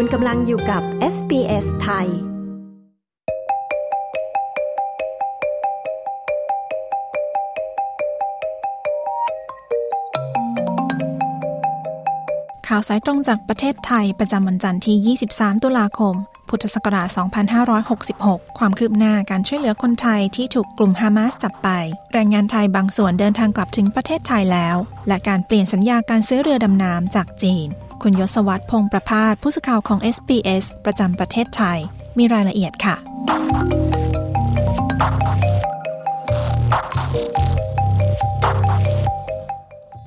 คุณกำลังอยู่กับ SBS ไทย ข่าวสายตรงจากประเทศไทยประจำวันจันทร์ที่ 23 ตุลาคม พุทธศักราช 2566 ความคืบหน้าการช่วยเหลือคนไทยที่ถูกกลุ่มฮามาสจับไป แรงงานไทยบางส่วนเดินทางกลับถึงประเทศไทยแล้ว และการเปลี่ยนสัญญาการซื้อเรือดำน้ำจากจีน คุณยศวัตรพงษ์ประพาสผู้สื่อข่าวของ SBS ประจำประเทศไทย มีรายละเอียดค่ะ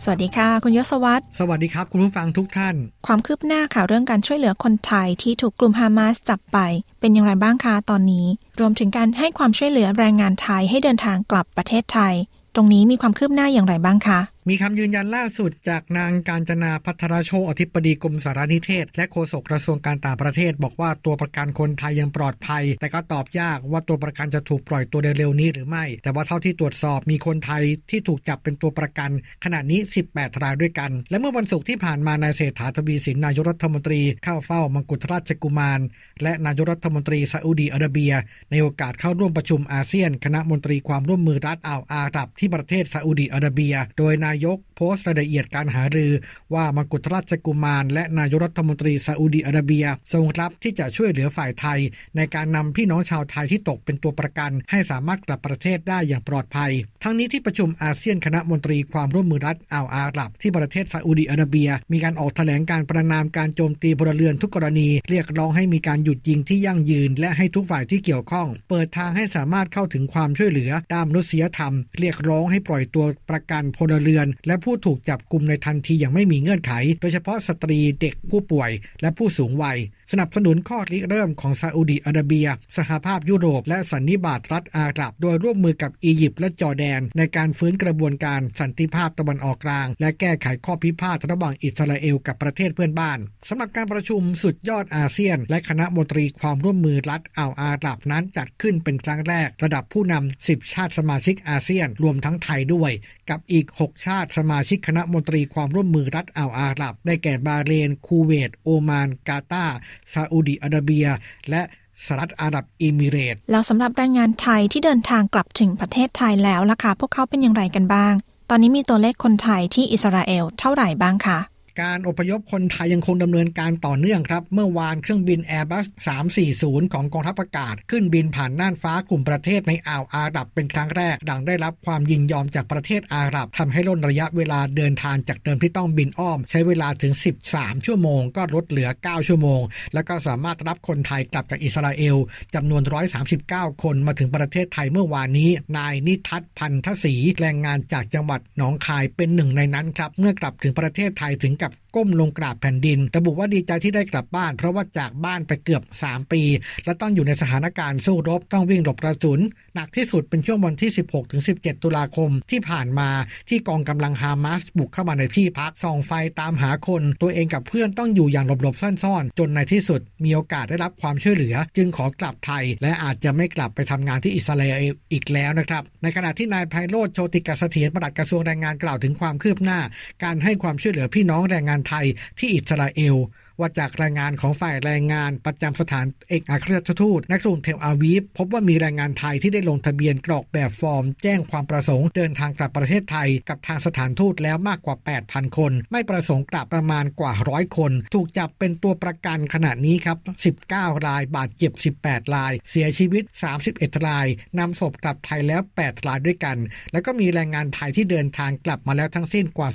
สวัสดีค่ะ คุณยศวัตรสวัสดีครับ คุณผู้ฟังทุกท่าน ความคืบหน้าข่าวเรื่องการช่วยเหลือคนไทยที่ถูกกลุ่มฮามาสจับไป เป็นอย่างไรบ้างคะตอนนี้ รวมถึงการให้ความช่วยเหลือแรงงานไทยให้เดินทางกลับประเทศไทย ตรงนี้มีความคืบหน้าอย่างไรบ้างคะมีคำยืนยันล่าสุดจากนางการจนาพัทรโชอธิบดีกรมสารนิเทศ และโฆษกกระทรวงการต่างประเทศ บอกว่าตัวประกันคนไทยยังปลอดภัย แต่ก็ตอบยากว่าตัวประกันจะถูกปล่อยตัวเร็วๆนี้หรือไม่ แต่ว่าเท่าที่ตรวจสอบมีคนไทยที่ถูกจับเป็นตัวประกัน ขณะนี้ 18รายด้วยกัน และเมื่อวันศุกร์ที่ผ่านมานายเศรษฐาทวีสินนายกรัฐมนตรีเข้าเฝ้ามังกุฎราชกุมาร และนายกรัฐมนตรีซาอุดีอาระเบีย ในโอกาสเข้าร่วมประชุมอาเซียน คณะมนตรีความร่วมมือรัฐอ่าวอาหรับที่ประเทศซาอุดีอาระเบีย โดยนายกโพสต์รายละเอียดการหารือว่ามังกุฎราชกุมาร และนายรัฐมนตรีซาอุดีอาระเบีย ทรงรับที่จะช่วยเหลือฝ่ายไทย ในการนำพี่น้องชาวไทยที่ตกเป็นตัวประกัน ให้สามารถกลับประเทศได้อย่างปลอดภัย ทั้งนี้ที่ประชุมอาเซียนคณะมนตรีความร่วมมือรัฐอ่าวอาหรับที่ประเทศซาอุดีอาระเบีย มีการออกแถลงการประนามการโจมตีพลเรือนทุกกรณี เรียกร้องให้มีการหยุดยิงที่ยั่งยืน และให้ทุกฝ่ายที่เกี่ยวข้อง เปิดทางให้สามารถเข้าถึงความช่วยเหลือด้านมนุษยธรรม เรียกร้องให้ปล่อยตัวประกันพลเรือน และผูู้้ถูกจับกลุ่มในทันทีอย่างไม่มีเงื่อนไข โดยเฉพาะสตรีเด็กผู้ป่วย และผู้สูงวัย สนับสนุนข้อริเริ่มของซาอุดีอาระเบีย สหภาพยุโรปและสันนิบาตรัฐอาหรับ โดยร่วมมือกับอียิปต์และจอร์แดน ในการฟื้นกระบวนการสันติภาพตะวันออกกลาง และแก้ไขข้อพิพาทระหว่างอิสราเอลกับประเทศเพื่อนบ้านสำหรับการประชุมสุดยอดอาเซียน และคณะมนตรีความร่วมมือรัฐอ่าวอาหรับนั้นจัดขึ้นเป็นครั้งแรก ระดับผู้นำ10 ชาติสมาชิกอาเซียน รวมทั้งไทยด้วย กับอีก 6 ชาติสมาชิกคณะมนตรีความร่วมมือรัฐอ่าวอาหรับ ได้แก่บาเรน คูเวต โอมาน กาตาซาอุดิอาระเบีย และสหรัฐอาหรับเอมิเรตแล้วสำหรับแรงงานไทยที่เดินทางกลับถึงประเทศไทยแล้วล่ะคะพวกเขาเป็นอย่างไรกันบ้าง ตอนนี้มีตัวเลขคนไทยที่อิสราเอลเท่าไหร่บ้างคะ การอพยพคนไทยยังคงดำเนินการต่อเนื่องครับ เมื่อวานเครื่องบิน Airbus 340 ของกองทัพอากาศ ขึ้นบินผ่านน่านฟ้ากลุ่มประเทศในอ่าวอาหรับเป็นครั้งแรก ดังได้รับความยินยอมจากประเทศอาหรับทำให้ลดระยะเวลาเดินทางจากเดิมที่ต้องบินอ้อม ใช้เวลาถึง 13 ชั่วโมง ก็ลดเหลือ 9 ชั่วโมง แล้วก็สามารถรับคนไทยกลับจากอิสราเอลจำนวน 139 คนมาถึงประเทศไทยเมื่อวานนี้ นายนิทัศพันธศรีแรงงานจากจังหวัดหนองคายเป็นหนึ่งในนั้นครับเมื่อกลับถึงประเทศไทยถึงกับ ก้มลงกราบแผ่นดิน ระบุว่าดีใจที่ได้กลับบ้าน เพราะว่าจากบ้านไปเกือบ 3 ปี และต้องอยู่ในสถานการณ์สู้รบต้องวิ่งหลบกระสุน หนักที่สุดเป็นช่วงวันที่ 16-17 ตุลาคมที่ผ่านมาที่กองกำลังฮามาสบุกเข้ามาในที่พักส่องไฟตามหาคน ตัวเองกับเพื่อนต้องอยู่อย่างหลบๆซ่อนๆ จนในที่สุดมีโอกาสได้รับความช่วยเหลือ จึงขอกลับไทย และอาจจะไม่กลับไปทำงานที่อิสราเอลอีกแล้วนะครับ ในขณะที่นายไพโรธโชติกาเสถียรปลัดกระทรวงแรงงานกล่าวถึงความคืบหน้า การให้ความช่วยเหลือพี่น้องแรงงานไทยที่อิสราเอล ว่าจากรายงานของฝ่ายแรงงานประจำสถานเอกอัครราชทูตนักกรุงเทลอาวีฟพบว่ามีแรงงานไทยที่ได้ลงทะเบียนกรอกแบบฟอร์ม แจ้งความประสงค์เดินทางกลับประเทศไทย กับทางสถานทูตแล้วมากกว่า 8,000 คน ไม่ประสงค์กลับประมาณกว่าร้อยคน ถูกจับเป็นตัวประกันขณะนี้ครับ 19 ราย บาดเจ็บ 18 ราย เสียชีวิต 31 รายนำศพกลับไทยแล้ว 8 รายด้วยกัน แล้วก็มีแรงงานไทยที่เดินทางกลับมาแล้วทั้งสิ้นกว่า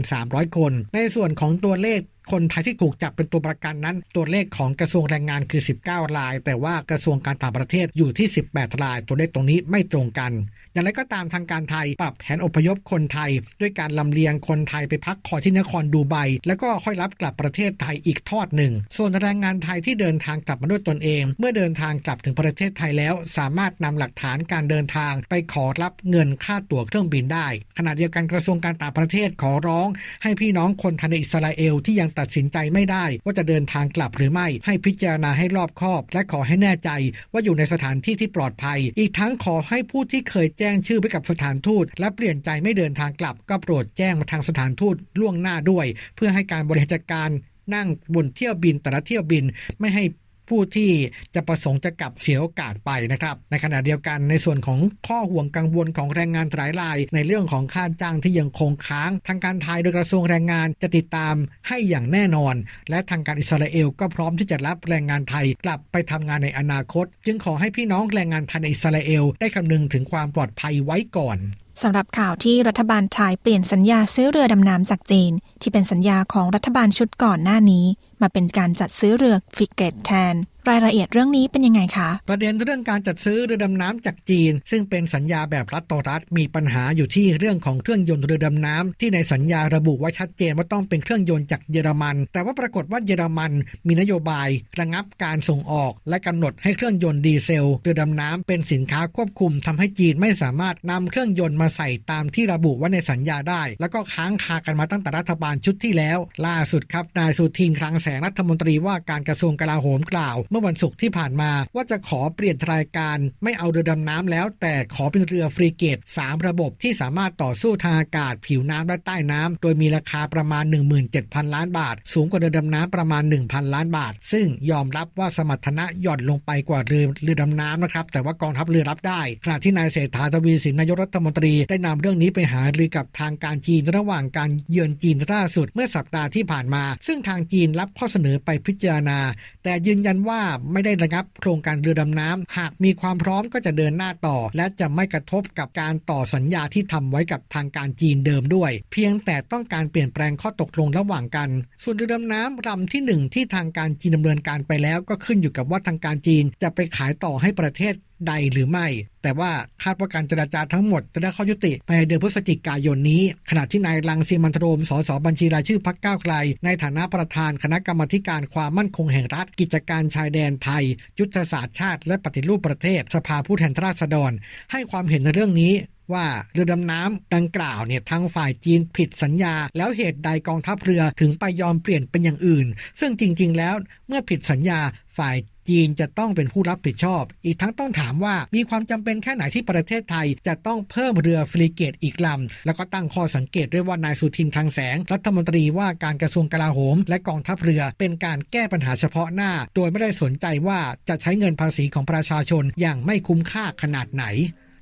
3,300 คน ในส่วนของตัวเลข คนไทยที่ถูกจับเป็นตัวประกันนั้น ตัวเลขของกระทรวงแรงงานคือ 19 ราย แต่ว่ากระทรวงการต่างประเทศอยู่ที่ 18 ราย ตัวเลขตรงนี้ไม่ตรงกัน อย่างไรก็ตามทางการไทยปรับแผนอพยพคนไทย ด้วยการลำเลียงคนไทยไปพักคอยที่นครดูไบแล้วก็ค่อยรับกลับประเทศไทยอีกทอดหนึ่ง ส่วนแรงงานไทยที่เดินทางกลับมาด้วยตนเอง เมื่อเดินทางกลับถึงประเทศไทยแล้ว สามารถนำหลักฐานการเดินทางไปขอรับเงินค่าตั๋วเครื่องบินได้ ขณะเดียวกันกระทรวงการต่างประเทศขอร้อง ให้พี่น้องคนไทยในอิสราเอลที่ยังตัดสินใจไม่ได้ ว่าจะเดินทางกลับหรือไม่ให้พิจารณาให้รอบคอบ และขอให้แน่ใจว่าอยู่ในสถานที่ที่ปลอดภัย อีกทั้งขอให้ผู้ที่เคยแจ้งชื่อไปกับสถานทูต และเปลี่ยนใจไม่เดินทางกลับ ก็โปรดแจ้งมาทางสถานทูตล่วงหน้าด้วย เพื่อให้การบริหารจัดการนั่งบนเที่ยวบินแต่ละเที่ยวบินไม่ให้ ผู้ที่จะประสงค์จะกลับเสียโอกาสไปนะครับในขณะเดียวกันในส่วนของข้อห่วงกังวลของแรงงานหลายราย ในเรื่องของค่าจ้างที่ยังคงค้าง ทางการไทยโดยกระทรวงแรงงานจะติดตามให้อย่างแน่นอน และทางการอิสราเอลก็พร้อมที่จะรับแรงงานไทยกลับไปทำงานในอนาคต จึงขอให้พี่น้องแรงงานไทยในอิสราเอลได้คำนึงถึงความปลอดภัยไว้ก่อนสำหรับข่าวที่รัฐบาลไทยเปลี่ยนสัญญาซื้อเรือดำน้ำจากจีน ที่เป็นสัญญาของรัฐบาลชุดก่อนหน้านี้ มาเป็นการจัดซื้อเรือฟิกเกตแทน รายละเอียดเรื่องนี้เป็นยังไงคะ ประเด็นเรื่องการจัดซื้อเรือดำน้ำจากจีน ซึ่งเป็นสัญญาแบบรัฐต่อรัฐมีปัญหาอยู่ที่เรื่องของเครื่องยนต์เรือดำน้ำที่ในสัญญาระบุไว้ชัดเจนว่าต้องเป็นเครื่องยนต์จากเยอรมัน แต่ว่าปรากฏว่าเยอรมันมีนโยบาย ระงับการส่งออก และกำหนดให้เครื่องยนต์ดีเซลเรือดำน้ำเป็นสินค้าควบคุมทำให้จีนไม่สามารถนำเครื่องยนต์มาใส่ตามที่ระบุไว่าในสัญญาได้ แล้วก็ค้างคากันมาตั้งแต่รัฐบาลชุดที่แล้ว ล่าสุดครับนายสุทินคลังแสงรัฐมนตรีว่าการกระทรวงกลาโหมกล่าวเมื่อวันศุกร์ที่ผ่านมาว่าจะขอเปลี่ยนรายการไม่เอาเรือดำน้ำแล้ว แต่ขอเป็นเรือฟรีเกต 3 ระบบที่สามารถต่อสู้ทางอากาศ ผิวน้ำและใต้น้ำโดยมีราคาประมาณ 17,000 ล้านบาท สูงกว่าเรือดำน้ำประมาณ 1,000 ล้านบาท ซึ่งยอมรับว่าสมรรถนะหย่อนลงไปกว่าเรือเรือดำน้ำนะครับแต่ว่ากองทัพเรือรับได้ขณะที่นายเศรษฐาทวีสินนายกรัฐมนตรีได้นำเรื่องนี้ไปหารือกับทางการจีนระหว่างการเยือนจีนล่าสุดเมื่อสัปดาห์ที่ผ่านมา ซึ่งทางจีนรับข้อเสนอไปพิจารณา แต่ยืนยันว่าไม่ได้ระงับโครงการเรือดำน้ำหากมีความพร้อมก็จะเดินหน้าต่อ และจะไม่กระทบกับการต่อสัญญาที่ทำไว้กับทางการจีนเดิมด้วย เพียงแต่ต้องการเปลี่ยนแปลงข้อตกลงระหว่างกัน ส่วนเรือดำน้ำลำที่ 1 ที่ทางการจีนดำเนินการไปแล้ว ก็ขึ้นอยู่กับว่าทางการจีนจะไปขายต่อให้ประเทศ ใดหรือไม่ แต่ว่าคาดว่าการเจราจาทั้งหมดจะได้ข้อยุติในเดือนพฤศจิกายนนี้ ขณะที่นายรังสีมันโรมสสบัญชีรายชื่อพักก้าวไกล ในฐานะประธานคณะกรรมการความมั่นคงแห่งรัฐ กิจการชายแดนไทยยุทธศาสตร์ชาติ และปฏิรูปประเทศสภาผู้แทนราษฎร ให้ความเห็นในเรื่องนี้ ว่าเรือดำน้ำดังกล่าวเนี่ยทางฝ่ายจีนผิดสัญญา แล้วเหตุใดกองทัพเรือถึงไปยอมเปลี่ยนเป็นอย่างอื่น ซึ่งจริง ๆ แล้วเมื่อผิดสัญญาฝ่ายจีนจะต้องเป็นผู้รับผิดชอบ อีกทั้งต้องถามว่ามีความจำเป็นแค่ไหนที่ประเทศไทย จะต้องเพิ่มเรือฟรีเกตอีกลำแล้วก็ตั้งข้อสังเกตด้วยว่านายสุทินทางแสง รัฐมนตรีว่าการกระทรวงกลาโหม และกองทัพเรือเป็นการแก้ปัญหาเฉพาะหน้า โดยไม่ได้สนใจว่าจะใช้เงินภาษีของประชาชนอย่างไม่คุ้มค่าขนาดไหน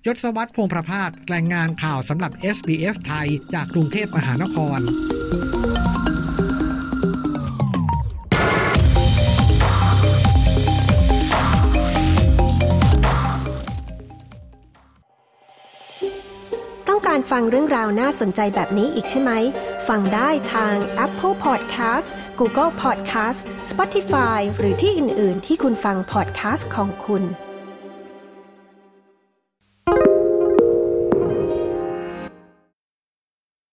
ยศวัตรพงประพาสรายงานข่าวสำหรับ SBS ไทย จากกรุงเทพมหานครต้องการฟังเรื่องราวน่าสนใจแบบนี้อีกใช่ไหม ฟังได้ทาง Apple Podcast Google Podcast Spotify หรือที่อื่น ๆ ที่คุณฟัง podcast ของคุณ